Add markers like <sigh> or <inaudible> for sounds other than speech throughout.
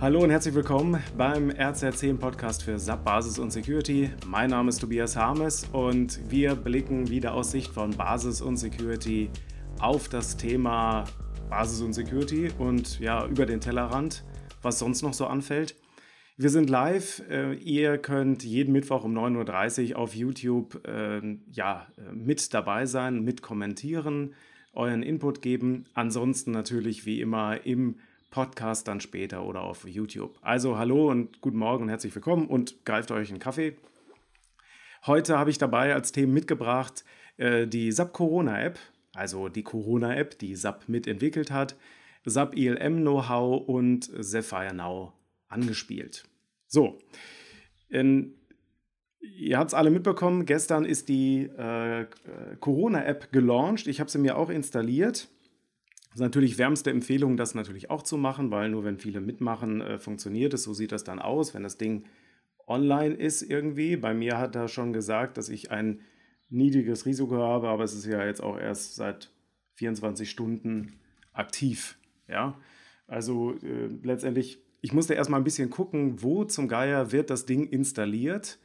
Hallo und herzlich willkommen beim RZ10 Podcast für SAP Basis und Security. Mein Name ist Tobias Harmes und wir blicken wieder aus Sicht von Basis und Security auf das Thema Basis und Security und ja, über den Tellerrand, was sonst noch so anfällt. Wir sind live. Äh, ihr könnt jeden Mittwoch um 9.30 Uhr auf YouTube äh, ja, mit dabei sein, mit kommentieren, euren Input geben. Ansonsten natürlich wie immer im Podcast dann später oder auf YouTube. Also hallo und guten Morgen und herzlich willkommen und greift euch einen Kaffee. Heute habe ich dabei als Themen mitgebracht äh, die SAP Corona App, also die Corona App, die SAP mitentwickelt hat, SAP ILM Know-how und Sapphire Now angespielt. So, in, ihr habt es alle mitbekommen, gestern ist die äh, Corona App gelauncht. Ich habe sie mir auch installiert. Das ist natürlich wärmste Empfehlung, das natürlich auch zu machen, weil nur wenn viele mitmachen, äh, funktioniert es. So sieht das dann aus, wenn das Ding online ist irgendwie. Bei mir hat er schon gesagt, dass ich ein niedriges Risiko habe, aber es ist ja jetzt auch erst seit 24 Stunden aktiv. Ja, also äh, letztendlich, ich musste erstmal ein bisschen gucken, wo zum Geier wird das Ding installiert,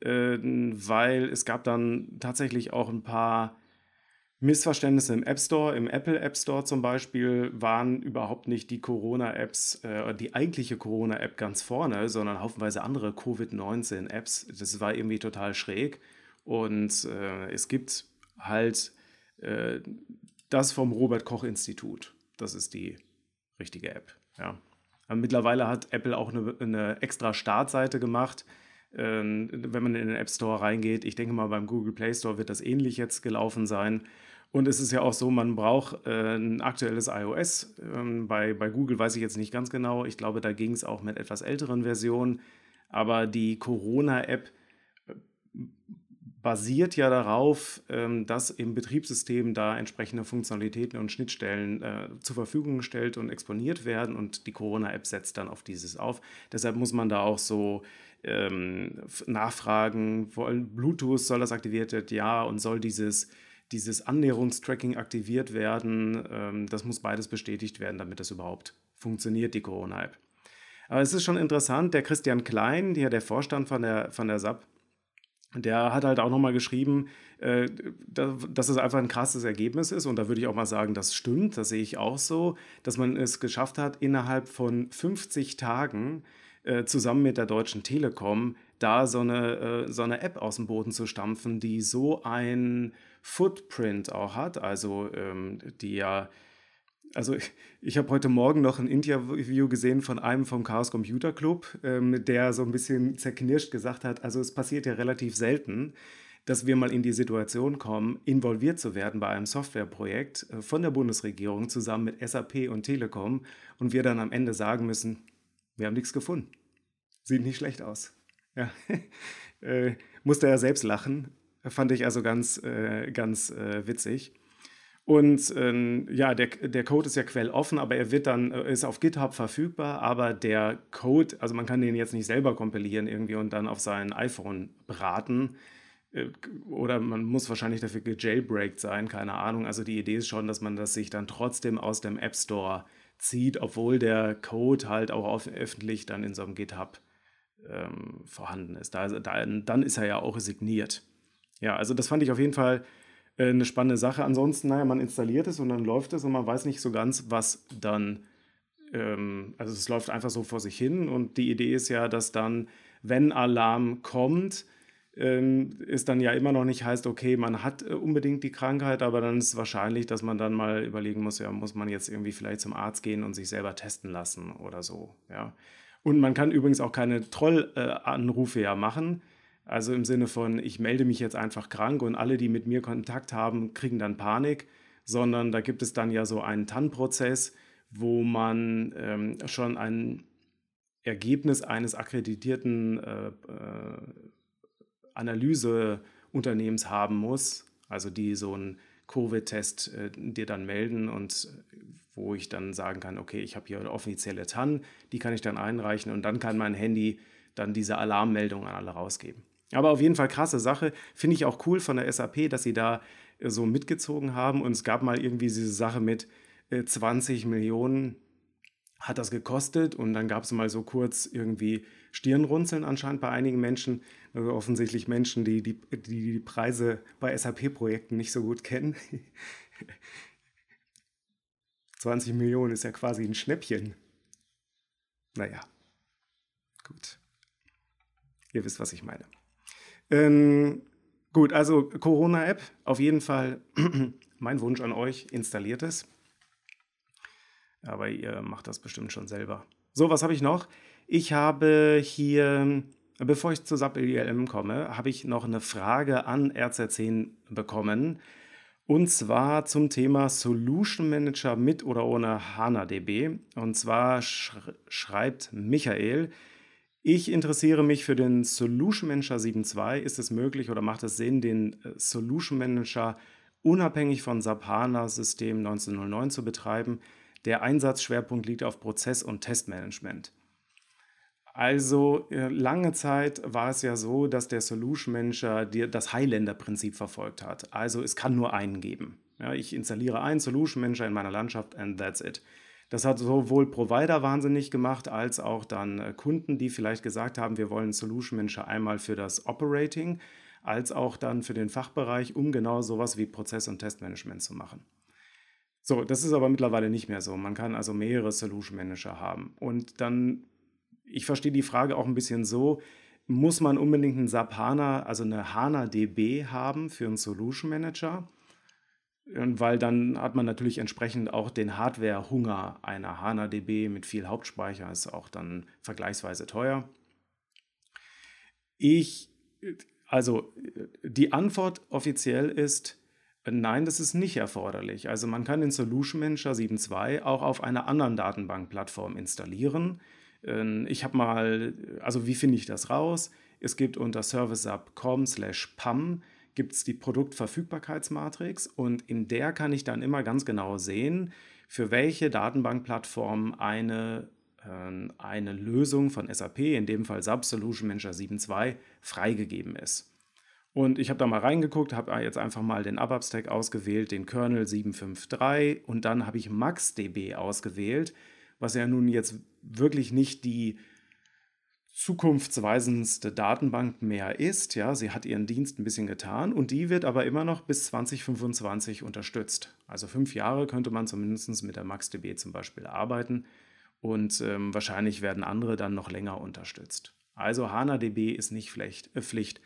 äh, weil es gab dann tatsächlich auch ein paar Missverständnisse im App Store, im Apple App Store zum Beispiel, waren überhaupt nicht die Corona-Apps, äh, die eigentliche Corona-App ganz vorne, sondern haufenweise andere Covid-19-Apps. Das war irgendwie total schräg. Und äh, es gibt halt äh, das vom Robert-Koch-Institut. Das ist die richtige App. Ja. mittlerweile hat Apple auch eine, eine extra Startseite gemacht, ähm, wenn man in den App Store reingeht. Ich denke mal, beim Google Play Store wird das ähnlich jetzt gelaufen sein. Und es ist ja auch so, man braucht äh, ein aktuelles iOS. Ähm, bei, bei Google weiß ich jetzt nicht ganz genau. Ich glaube, da ging es auch mit etwas älteren Versionen. Aber die Corona-App äh, basiert ja darauf, ähm, dass im Betriebssystem da entsprechende Funktionalitäten und Schnittstellen äh, zur Verfügung gestellt und exponiert werden. Und die Corona-App setzt dann auf dieses auf. Deshalb muss man da auch so ähm, nachfragen, Bluetooth, soll das aktiviert werden? Ja, und soll dieses dieses Annäherungstracking aktiviert werden. Ähm, das muss beides bestätigt werden, damit das überhaupt funktioniert, die Corona-App. Aber es ist schon interessant, der Christian Klein, der, der Vorstand von der, von der SAP, der hat halt auch nochmal geschrieben, äh, dass es einfach ein krasses Ergebnis ist. Und da würde ich auch mal sagen, das stimmt, das sehe ich auch so, dass man es geschafft hat, innerhalb von 50 Tagen äh, zusammen mit der Deutschen Telekom da so eine, äh, so eine App aus dem Boden zu stampfen, die so ein Footprint auch hat, also ähm, die ja also ich, <laughs> ich habe heute Morgen noch ein Interview gesehen von einem vom Chaos Computer Club, ähm, der so ein bisschen zerknirscht gesagt hat, also es passiert ja relativ selten, dass wir mal in die Situation kommen, involviert zu werden bei einem Softwareprojekt äh, von der Bundesregierung zusammen mit SAP und Telekom und wir dann am Ende sagen müssen, wir haben nichts gefunden. Sieht nicht schlecht aus. Ja. <laughs> äh, musste er selbst lachen. Fand ich also ganz, äh, ganz äh, witzig. Und ähm, ja, der, der Code ist ja quelloffen, aber er wird dann, äh, ist auf GitHub verfügbar, aber der Code, also man kann den jetzt nicht selber kompilieren irgendwie und dann auf sein iPhone braten. Äh, oder man muss wahrscheinlich dafür gejailbreakt sein, keine Ahnung. Also die Idee ist schon, dass man das sich dann trotzdem aus dem App Store zieht, obwohl der Code halt auch öffentlich dann in so einem GitHub ähm, vorhanden ist. Da, da, dann ist er ja auch signiert. Ja, also das fand ich auf jeden Fall äh, eine spannende Sache. Ansonsten, naja, man installiert es und dann läuft es und man weiß nicht so ganz, was dann, ähm, also es läuft einfach so vor sich hin und die Idee ist ja, dass dann, wenn Alarm kommt, ähm, ist dann ja immer noch nicht heißt, okay, man hat äh, unbedingt die Krankheit, aber dann ist es wahrscheinlich, dass man dann mal überlegen muss, ja, muss man jetzt irgendwie vielleicht zum Arzt gehen und sich selber testen lassen oder so, ja. Und man kann übrigens auch keine Trollanrufe ja machen. Also im Sinne von, ich melde mich jetzt einfach krank und alle, die mit mir Kontakt haben, kriegen dann Panik, sondern da gibt es dann ja so einen TAN-Prozess, wo man ähm, schon ein Ergebnis eines akkreditierten äh, äh, Analyseunternehmens haben muss, also die so einen Covid-Test äh, dir dann melden und wo ich dann sagen kann, okay, ich habe hier eine offizielle TAN, die kann ich dann einreichen und dann kann mein Handy dann diese Alarmmeldung an alle rausgeben. Aber auf jeden Fall krasse Sache. Finde ich auch cool von der SAP, dass sie da äh, so mitgezogen haben. Und es gab mal irgendwie diese Sache mit 20 äh, Millionen hat das gekostet und dann gab es mal so kurz irgendwie Stirnrunzeln anscheinend bei einigen Menschen, also offensichtlich Menschen, die die, die, die Preise bei SAP-Projekten nicht so gut kennen. <laughs> 20 Millionen ist ja quasi ein Schnäppchen. Naja, gut. Ihr wisst, was ich meine. Ähm, gut, also Corona-App, auf jeden Fall <clears throat> mein Wunsch an euch, installiert es. Aber ihr macht das bestimmt schon selber. So, was habe ich noch? Ich habe hier, bevor ich zu SAP ILM komme, habe ich noch eine Frage an RZ10 bekommen. Und zwar zum Thema Solution Manager mit oder ohne HANA-DB. Und zwar schreibt Michael, ich interessiere mich für den Solution Manager 7.2. Ist es möglich oder macht es Sinn, den äh, Solution Manager unabhängig von SAP HANA System 1909 zu betreiben? Der Einsatzschwerpunkt liegt auf Prozess- und Testmanagement. Also äh, lange Zeit war es ja so, dass der Solution Manager das Highlander-Prinzip verfolgt hat. Also es kann nur einen geben. Ja, ich installiere einen Solution Manager in meiner Landschaft and that's it. Das hat sowohl Provider wahnsinnig gemacht, als auch dann äh, Kunden, die vielleicht gesagt haben, wir wollen Solution Manager einmal für das Operating, als auch dann für den Fachbereich, um genau sowas wie Prozess- und Testmanagement zu machen. So, das ist aber mittlerweile nicht mehr so. Man kann also mehrere Solution Manager haben. Und dann, ich verstehe die Frage auch ein bisschen so, muss man unbedingt einen SAP HANA, also eine HANA DB haben für einen Solution Manager? Weil dann hat man natürlich entsprechend auch den Hardware-Hunger einer HANA DB mit viel Hauptspeicher, ist auch dann vergleichsweise teuer. Ich, also die Antwort offiziell ist, Nein, das ist nicht erforderlich. Also man kann den Solution Manager 7.2 auch auf einer anderen Datenbankplattform installieren. Ähm, ich habe mal, also wie finde ich das raus? Es gibt unter servicehub.com slash pam gibt es die Produktverfügbarkeitsmatrix und in der kann ich dann immer ganz genau sehen, für welche Datenbankplattform eine, äh, eine Lösung von SAP, in dem Fall SAP Solution Manager 7.2, freigegeben ist. Und ich habe da mal reingeguckt, habe jetzt einfach mal den ABAP-Stack ausgewählt, den Kernel 753 und dann habe ich MaxDB ausgewählt, was ja nun jetzt wirklich nicht die zukunftsweisendste Datenbank mehr ist. Ja, sie hat ihren Dienst ein bisschen getan und die wird aber immer noch bis 2025 unterstützt. Also fünf Jahre könnte man zumindest mit der MaxDB zum Beispiel arbeiten und ähm, wahrscheinlich werden andere dann noch länger unterstützt. Also HANA-DB ist nicht Pflicht. Äh, Pflicht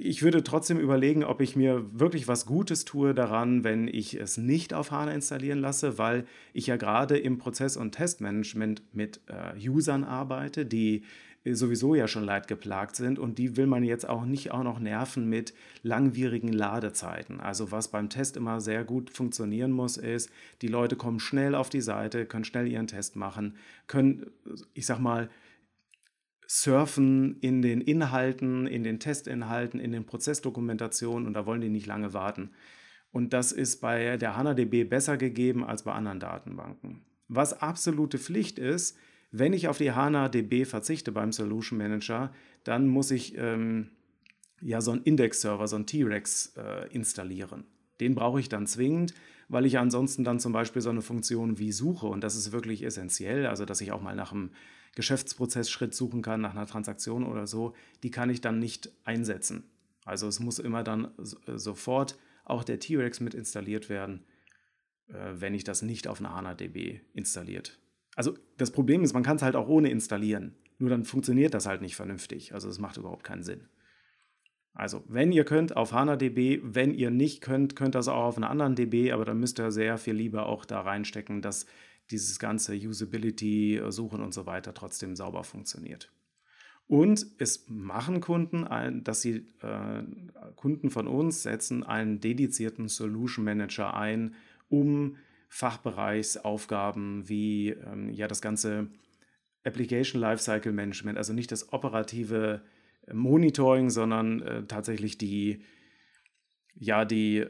ich würde trotzdem überlegen, ob ich mir wirklich was Gutes tue daran, wenn ich es nicht auf HANA installieren lasse, weil ich ja gerade im Prozess- und Testmanagement mit äh, Usern arbeite, die sowieso ja schon leidgeplagt sind und die will man jetzt auch nicht auch noch nerven mit langwierigen Ladezeiten. Also was beim Test immer sehr gut funktionieren muss, ist, die Leute kommen schnell auf die Seite, können schnell ihren Test machen, können, ich sag mal, surfen in den Inhalten, in den Testinhalten, in den Prozessdokumentationen und da wollen die nicht lange warten. Und das ist bei der HANA-DB besser gegeben als bei anderen Datenbanken. Was absolute Pflicht ist, wenn ich auf die HANA-DB verzichte beim Solution Manager, dann muss ich ähm, ja so einen Index-Server, so einen T-Rex äh, installieren. Den brauche ich dann zwingend, weil ich ansonsten dann zum Beispiel so eine Funktion wie suche und das ist wirklich essentiell, also dass ich auch mal nach einem Geschäftsprozessschritt suchen kann, nach einer Transaktion oder so, die kann ich dann nicht einsetzen. Also es muss immer dann äh, sofort auch der T-Rex mit installiert werden, äh, wenn ich das nicht auf einer HANA-DB installiert. Also das Problem ist, man kann es halt auch ohne installieren. Nur dann funktioniert das halt nicht vernünftig. Also es macht überhaupt keinen Sinn. Also, wenn ihr könnt, auf HANA-DB. Wenn ihr nicht könnt, könnt das auch auf einer anderen DB, aber dann müsst ihr sehr viel lieber auch da reinstecken, dass dieses ganze Usability, äh, Suchen und so weiter trotzdem sauber funktioniert. Und es machen Kunden, dass sie äh, Kunden von uns setzen einen dedizierten Solution Manager ein, um Fachbereichsaufgaben wie ähm, ja das ganze Application Lifecycle Management, also nicht das operative Monitoring, sondern äh, tatsächlich die ja, die,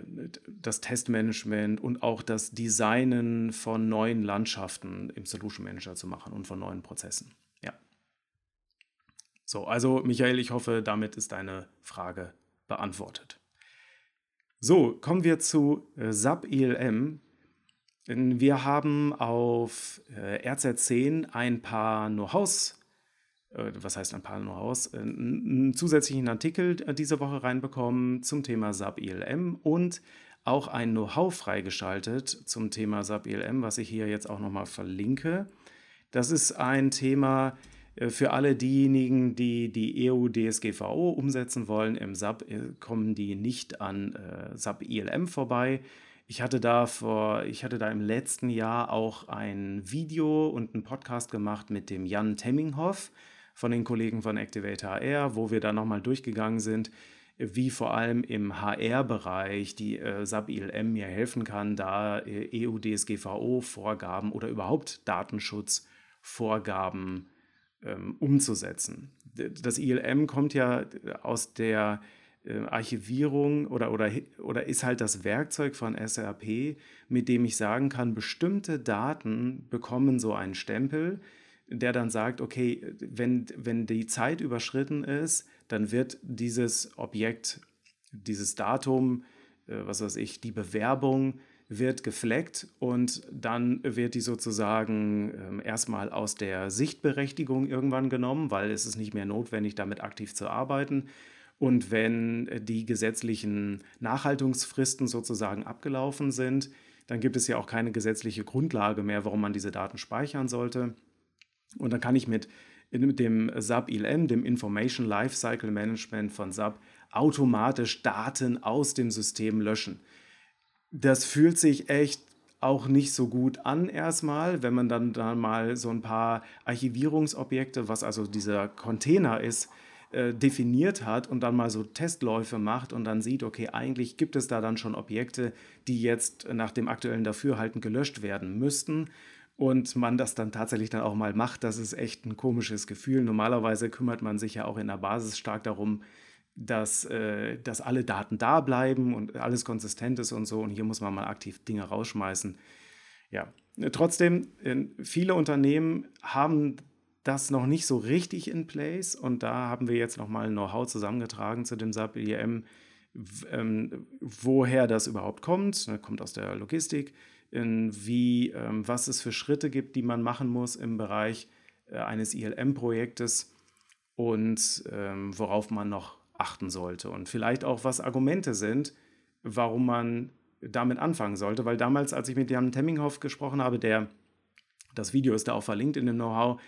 das Testmanagement und auch das Designen von neuen Landschaften im Solution Manager zu machen und von neuen Prozessen. Ja. So, also Michael, ich hoffe, damit ist deine Frage beantwortet. So, kommen wir zu äh, SAP ELM. Wir haben auf äh, RZ10 ein paar Know-hows, was heißt ein paar Know-hows, äh, einen zusätzlichen Artikel diese Woche reinbekommen zum Thema SAP ILM und auch ein Know-how freigeschaltet zum Thema SAP ILM, was ich hier jetzt auch nochmal verlinke. Das ist ein Thema für alle diejenigen, die die EU-DSGVO umsetzen wollen. Im SAP kommen die nicht an SAP ILM vorbei. Ich hatte da vor, ich hatte da im letzten Jahr auch ein Video und einen Podcast gemacht mit dem Jan Temminghoff von den Kollegen von Activate HR, wo wir da nochmal durchgegangen sind, wie vor allem im HR-Bereich die äh, SAP ILM mir helfen kann, da äh, EU-DSGVO-Vorgaben oder überhaupt Datenschutzvorgaben ähm, umzusetzen. Das ILM kommt ja aus der äh, Archivierung oder, oder, oder ist halt das Werkzeug von SRP, mit dem ich sagen kann, bestimmte Daten bekommen so einen Stempel, der dann sagt, okay, wenn, wenn die Zeit überschritten ist, dann wird dieses Objekt, dieses Datum, äh, was weiß ich, die Bewerbung wird gefleckt und dann wird die sozusagen ähm, erstmal aus der Sichtberechtigung irgendwann genommen, weil es ist nicht mehr notwendig, damit aktiv zu arbeiten. Und wenn die gesetzlichen Nachhaltungsfristen sozusagen abgelaufen sind, dann gibt es ja auch keine gesetzliche Grundlage mehr, warum man diese Daten speichern sollte. Und dann kann ich mit, mit dem SAP ILM, dem Information Lifecycle Management von SAP, automatisch Daten aus dem System löschen. Das fühlt sich echt auch nicht so gut an erstmal, wenn man dann, dann mal so ein paar Archivierungsobjekte, was also dieser Container ist, äh, definiert hat und dann mal so Testläufe macht und dann sieht, okay, eigentlich gibt es da dann schon Objekte, die jetzt nach dem aktuellen Dafürhalten gelöscht werden müssten und man das dann tatsächlich dann auch mal macht, das ist echt ein komisches Gefühl. Normalerweise kümmert man sich ja auch in der Basis stark darum, dass, äh, dass alle Daten da bleiben und alles konsistent ist und so. Und hier muss man mal aktiv Dinge rausschmeißen. Ja, trotzdem, äh, viele Unternehmen haben das noch nicht so richtig in place und da haben wir jetzt nochmal Know-how zusammengetragen zu dem SAP IEM, ähm, woher das überhaupt kommt, das kommt aus der Logistik, wie, ähm, was es für Schritte gibt, die man machen muss im Bereich äh, eines ILM-Projektes und ähm, worauf man noch achten sollte. Und vielleicht auch, was Argumente sind, warum man damit anfangen sollte, weil damals, als ich mit Jan Temminghoff gesprochen habe, der das Video ist da auch verlinkt in dem Know-how,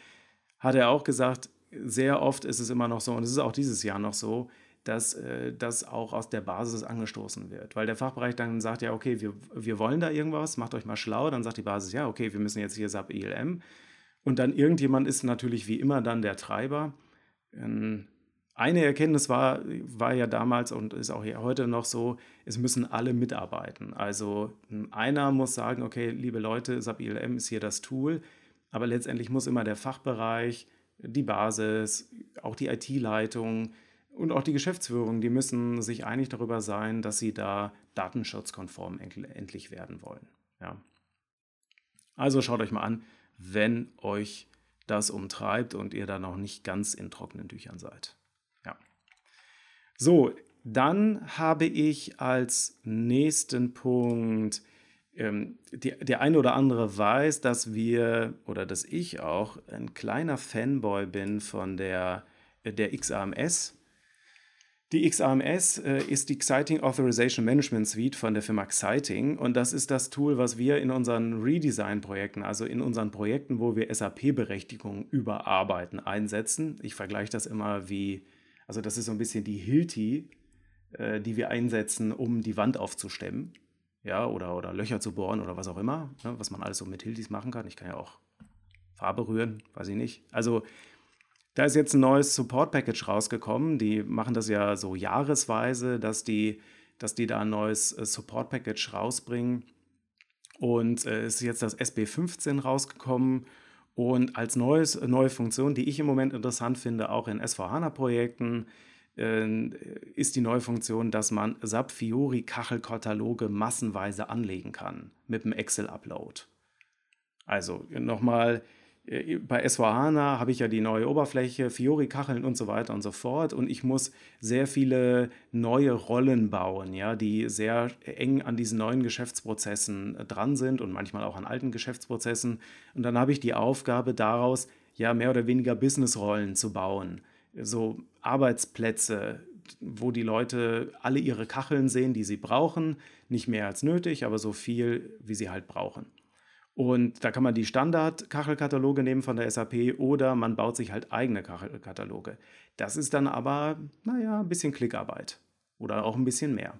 hat er auch gesagt, sehr oft ist es immer noch so, und es ist auch dieses Jahr noch so, dass äh, das auch aus der Basis angestoßen wird. Weil der Fachbereich dann sagt, ja, okay, wir, wir wollen da irgendwas, macht euch mal schlau. Dann sagt die Basis, ja, okay, wir müssen jetzt hier SAP ILM. Und dann irgendjemand ist natürlich wie immer dann der Treiber. Ähm, eine Erkenntnis war, war ja damals und ist auch heute noch so, es müssen alle mitarbeiten. Also einer muss sagen, okay, liebe Leute, SAP ILM ist hier das Tool aber letztendlich muss immer der Fachbereich, die Basis, auch die IT-Leitung und auch die Geschäftsführung, die müssen sich einig darüber sein, dass sie da datenschutzkonform endlich werden wollen. Ja. Also schaut euch mal an, wenn euch das umtreibt und ihr da noch nicht ganz in trockenen Tüchern seid. Ja. So, dann habe ich als nächsten Punkt ähm, die, der eine oder andere weiß, dass wir oder dass ich auch ein kleiner Fanboy bin von der, der XAMS. Die XAMS äh, ist die Exciting Authorization Management Suite von der Firma Exciting und das ist das Tool, was wir in unseren Redesign-Projekten, also in unseren Projekten, wo wir SAP-Berechtigungen überarbeiten, einsetzen. Ich vergleiche das immer wie, also das ist so ein bisschen die Hilti, äh, die wir einsetzen, um die Wand aufzustemmen ja, oder, oder Löcher zu bohren oder was auch immer, ne, was man alles so mit Hildis machen kann. Ich kann ja auch Farbe rühren, weiß ich nicht. Also da ist jetzt ein neues Support-Package rausgekommen. Die machen das ja so jahresweise, dass die, dass die da ein neues äh, Support-Package rausbringen. Und äh, es ist jetzt das SB15 rausgekommen. Und als neues, neue Funktion, die ich im Moment interessant finde, auch in SVHANA-Projekten, äh, ist die neue Funktion, dass man SAP Fiori Kachelkataloge massenweise anlegen kann mit dem Excel-Upload. Also nochmal, äh, bei S4HANA habe ich ja die neue Oberfläche, Fiori-Kacheln und so weiter und so fort. Und ich muss sehr viele neue Rollen bauen, ja, die sehr eng an diesen neuen Geschäftsprozessen äh, dran sind und manchmal auch an alten Geschäftsprozessen. Und dann habe ich die Aufgabe daraus, ja, mehr oder weniger Businessrollen zu bauen. So Arbeitsplätze, wo die Leute alle ihre Kacheln sehen, die sie brauchen. Nicht mehr als nötig, aber so viel, wie sie halt brauchen. Und da kann man die Standard-Kachelkataloge nehmen von der SAP oder man baut sich halt eigene Kachelkataloge. Das ist dann aber, naja, ein bisschen Klickarbeit oder auch ein bisschen mehr.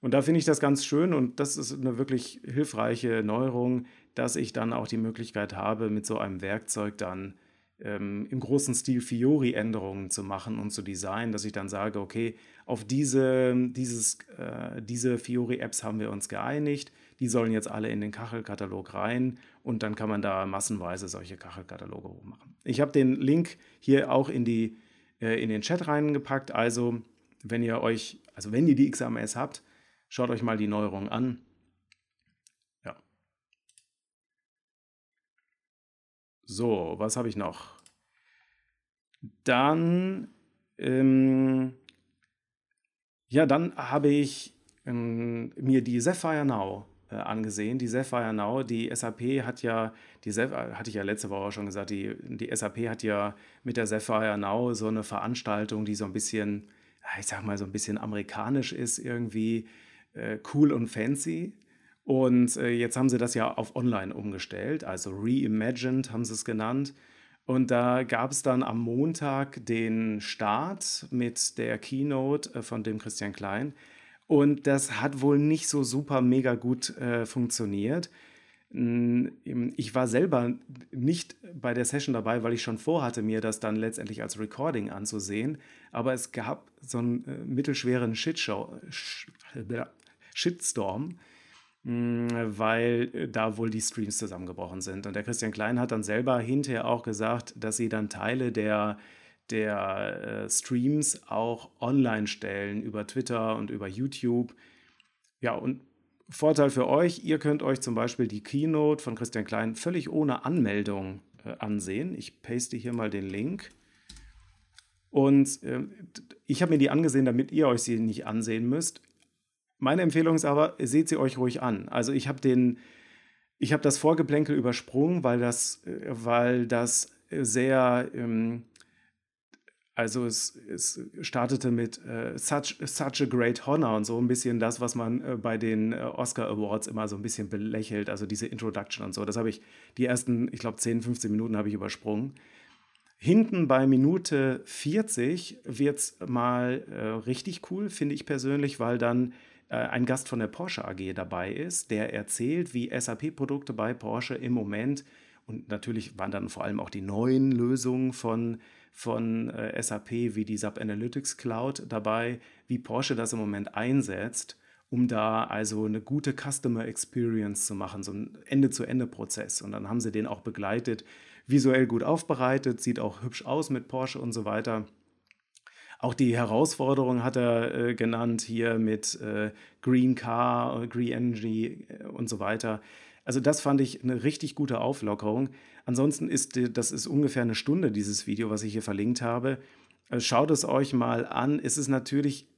Und da finde ich das ganz schön und das ist eine wirklich hilfreiche Neuerung, dass ich dann auch die Möglichkeit habe, mit so einem Werkzeug dann ähm, im großen Stil Fiori-Änderungen zu machen und zu designen, dass ich dann sage, okay, auf diese, äh, diese Fiori-Apps haben wir uns geeinigt die sollen jetzt alle in den Kachelkatalog rein und dann kann man da massenweise solche Kachelkataloge hochmachen. Ich habe den Link hier auch in, die, äh, in den Chat reingepackt. Also, wenn ihr euch, also wenn ihr die XAMS habt, schaut euch mal die Neuerung an. Ja. So, was habe ich noch? Dann, ähm, ja, dann habe ich ähm, mir die Sapphire Now angesehen. Die Sapphire Now, die SAP hat ja, die Sapphire, hatte ich ja letzte Woche schon gesagt, die, die SAP hat ja mit der Sapphire Now so eine Veranstaltung, die so ein bisschen, ich sag mal, so ein bisschen amerikanisch ist, irgendwie äh, cool und fancy. Und äh, jetzt haben sie das ja auf online umgestellt, also reimagined haben sie es genannt. Und da gab es dann am Montag den Start mit der Keynote äh, von dem Christian Klein. Und das hat wohl nicht so super mega gut äh, funktioniert. Hm, ich war selber nicht bei der Session dabei, weil ich schon vorhatte, mir das dann letztendlich als Recording anzusehen. Aber es gab so einen äh, mittelschweren Shitshow, Shitstorm, hm, weil da wohl die Streams zusammengebrochen sind. Und der Christian Klein hat dann selber hinterher auch gesagt, dass sie dann Teile der der äh, Streams auch online stellen über Twitter und über YouTube. Ja, und Vorteil für euch, ihr könnt euch zum Beispiel die Keynote von Christian Klein völlig ohne Anmeldung äh, ansehen. Ich paste hier mal den Link. Und äh, ich habe mir die angesehen, damit ihr euch sie nicht ansehen müsst. Meine Empfehlung ist aber, seht sie euch ruhig an. Also ich habe den, ich habe das Vorgeplänkel übersprungen, weil das, äh, weil das sehr ähm, also es, es startete mit äh, such, such a Great Honor und so ein bisschen das, was man äh, bei den äh, Oscar Awards immer so ein bisschen belächelt, also diese Introduction und so. Das habe ich, die ersten, ich glaube 10, 15 Minuten habe ich übersprungen. Hinten bei Minute 40 wird es mal äh, richtig cool, finde ich persönlich, weil dann äh, ein Gast von der Porsche AG dabei ist, der erzählt, wie SAP-Produkte bei Porsche im Moment und natürlich waren dann vor allem auch die neuen Lösungen von von äh, SAP wie die SAP Analytics Cloud dabei, wie Porsche das im Moment einsetzt, um da also eine gute Customer Experience zu machen, so ein Ende-zu-Ende-Prozess. Und dann haben sie den auch begleitet, visuell gut aufbereitet, sieht auch hübsch aus mit Porsche und so weiter. Auch die Herausforderung hat er äh, genannt hier mit äh, Green Car, Green Energy äh, und so weiter. Also das fand ich eine richtig gute Auflockerung. Ansonsten ist das ist ungefähr eine Stunde dieses Video, was ich hier verlinkt habe. Also schaut es euch mal an. Es ist natürlich,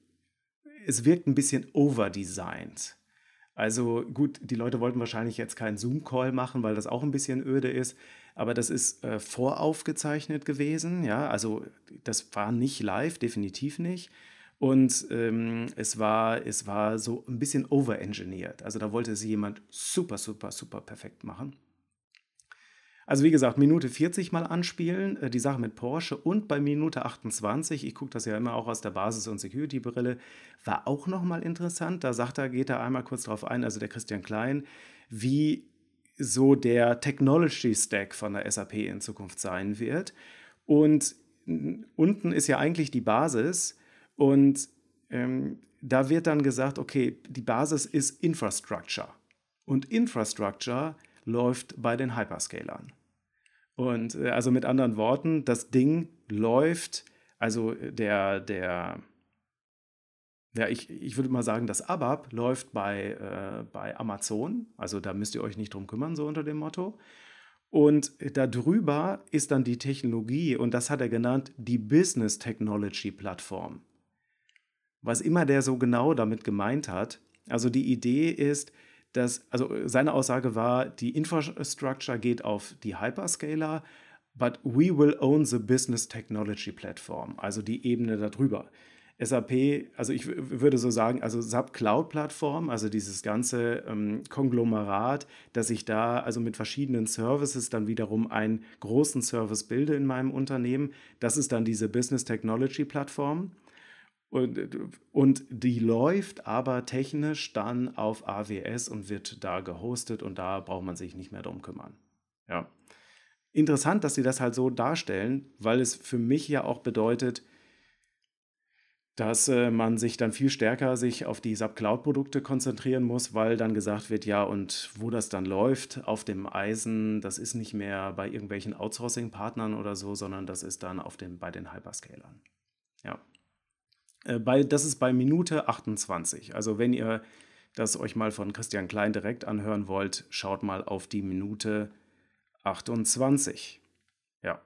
es wirkt ein bisschen overdesigned. Also gut, die Leute wollten wahrscheinlich jetzt keinen Zoom-Call machen, weil das auch ein bisschen öde ist. Aber das ist äh, voraufgezeichnet gewesen. Ja, also das war nicht live, definitiv nicht. Und ähm, es, war, es war so ein bisschen overengineert. Also da wollte es jemand super, super, super perfekt machen. Also wie gesagt, Minute 40 mal anspielen, äh, die Sache mit Porsche und bei Minute 28, ich gucke das ja immer auch aus der Basis- und Security-Brille, war auch nochmal interessant. Da sagt er, geht er einmal kurz drauf ein, also der Christian Klein, wie so der Technology Stack von der SAP in Zukunft sein wird. Und unten ist ja eigentlich die Basis und ähm, da wird dann gesagt, okay, die Basis ist Infrastructure. Und Infrastructure läuft bei den Hyperscalern. Und äh, also mit anderen Worten, das Ding läuft, also der, der, ja, ich, ich würde mal sagen, das ABAP läuft bei, äh, bei Amazon. Also da müsst ihr euch nicht drum kümmern, so unter dem Motto. Und darüber ist dann die Technologie, und das hat er genannt, die Business Technology Plattform. Was immer der so genau damit gemeint hat, also die Idee ist, dass, also seine Aussage war, die Infrastructure geht auf die Hyperscaler, but we will own the Business Technology Platform, also die Ebene darüber. SAP, also ich würde so sagen, also SAP Cloud Plattform, also dieses ganze ähm, Konglomerat, dass ich da also mit verschiedenen Services dann wiederum einen großen Service bilde in meinem Unternehmen, das ist dann diese Business Technology Plattform. Und, und die läuft aber technisch dann auf AWS und wird da gehostet und da braucht man sich nicht mehr drum kümmern. Ja. Interessant, dass sie das halt so darstellen, weil es für mich ja auch bedeutet, dass äh, man sich dann viel stärker sich auf die SAP Cloud Produkte konzentrieren muss, weil dann gesagt wird, ja, und wo das dann läuft auf dem Eisen, das ist nicht mehr bei irgendwelchen Outsourcing Partnern oder so, sondern das ist dann auf dem bei den Hyperscalern. Ja. Äh, bei, das ist bei Minute 28. Also wenn ihr das euch mal von Christian Klein direkt anhören wollt, schaut mal auf die Minute 28. Ja.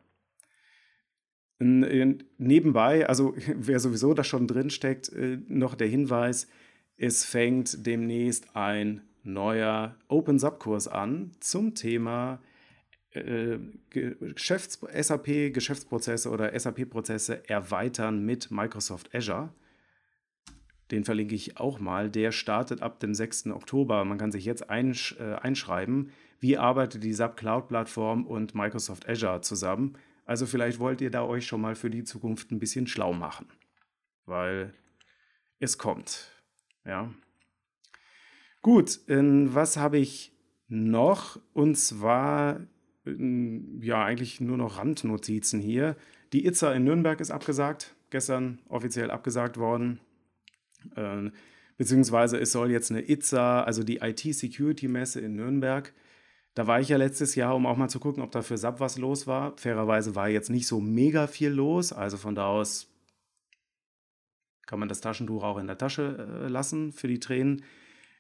Nebenbei, also <laughs> wer sowieso da schon drin steckt, äh, noch der Hinweis, es fängt demnächst ein neuer Open Sub-Kurs an zum Thema Geschäfts SAP Geschäftsprozesse oder SAP-Prozesse erweitern mit Microsoft Azure. Den verlinke ich auch mal. Der startet ab dem 6. Oktober. Man kann sich jetzt einsch äh, einschreiben, wie arbeitet die SAP Cloud-Plattform und Microsoft Azure zusammen. Also vielleicht wollt ihr da euch schon mal für die Zukunft ein bisschen schlau machen, weil es kommt. Ja. Gut, was habe ich noch? Und zwar, ja, eigentlich nur noch Randnotizen hier. Die ITSA in Nürnberg ist abgesagt, gestern offiziell abgesagt worden. Äh, beziehungsweise es soll jetzt eine ITSA, also die IT-Security-Messe in Nürnberg, da war ich ja letztes Jahr, um auch mal zu gucken, ob da für SAP was los war. Fairerweise war jetzt nicht so mega viel los. Also von da aus kann man das Taschentuch auch in der Tasche äh, lassen für die Tränen.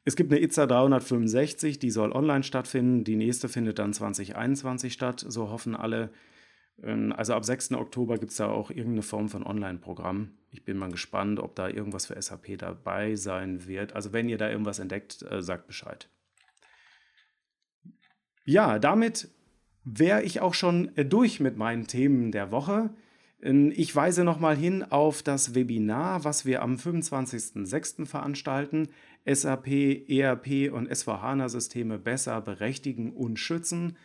Es gibt eine ITSA 365, die soll online stattfinden. Die nächste findet dann 2021 statt, so hoffen alle. Ähm, also ab 6. Oktober gibt es da auch irgendeine Form von Online-Programm. Ich bin mal gespannt, ob da irgendwas für SAP dabei sein wird. Also wenn ihr da irgendwas entdeckt, äh, sagt Bescheid. Ja, damit wäre ich auch schon äh, durch mit meinen Themen der Woche. Ähm, ich weise nochmal hin auf das Webinar, was wir am 25.06. veranstalten. SAP, ERP und SVHANA-Systeme besser berechtigen und schützen.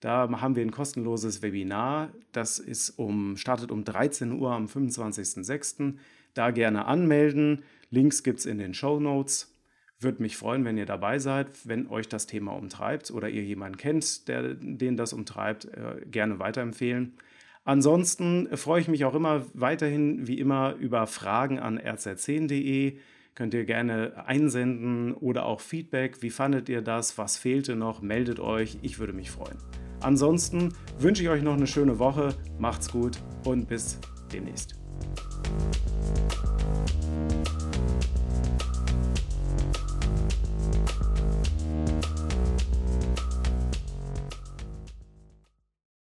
Da haben wir ein kostenloses Webinar. Das ist um, startet um 13 Uhr am 25.06. Da gerne anmelden. Links gibt es in den Show Notes. Würde mich freuen, wenn ihr dabei seid, wenn euch das Thema umtreibt oder ihr jemanden kennt, der, den das umtreibt, äh, gerne weiterempfehlen. Ansonsten freue ich mich auch immer weiterhin, wie immer, über Fragen an rz10.de. Könnt ihr gerne einsenden oder auch Feedback. Wie fandet ihr das? Was fehlte noch? Meldet euch. Ich würde mich freuen. Ansonsten wünsche ich euch noch eine schöne Woche. Macht's gut und bis demnächst.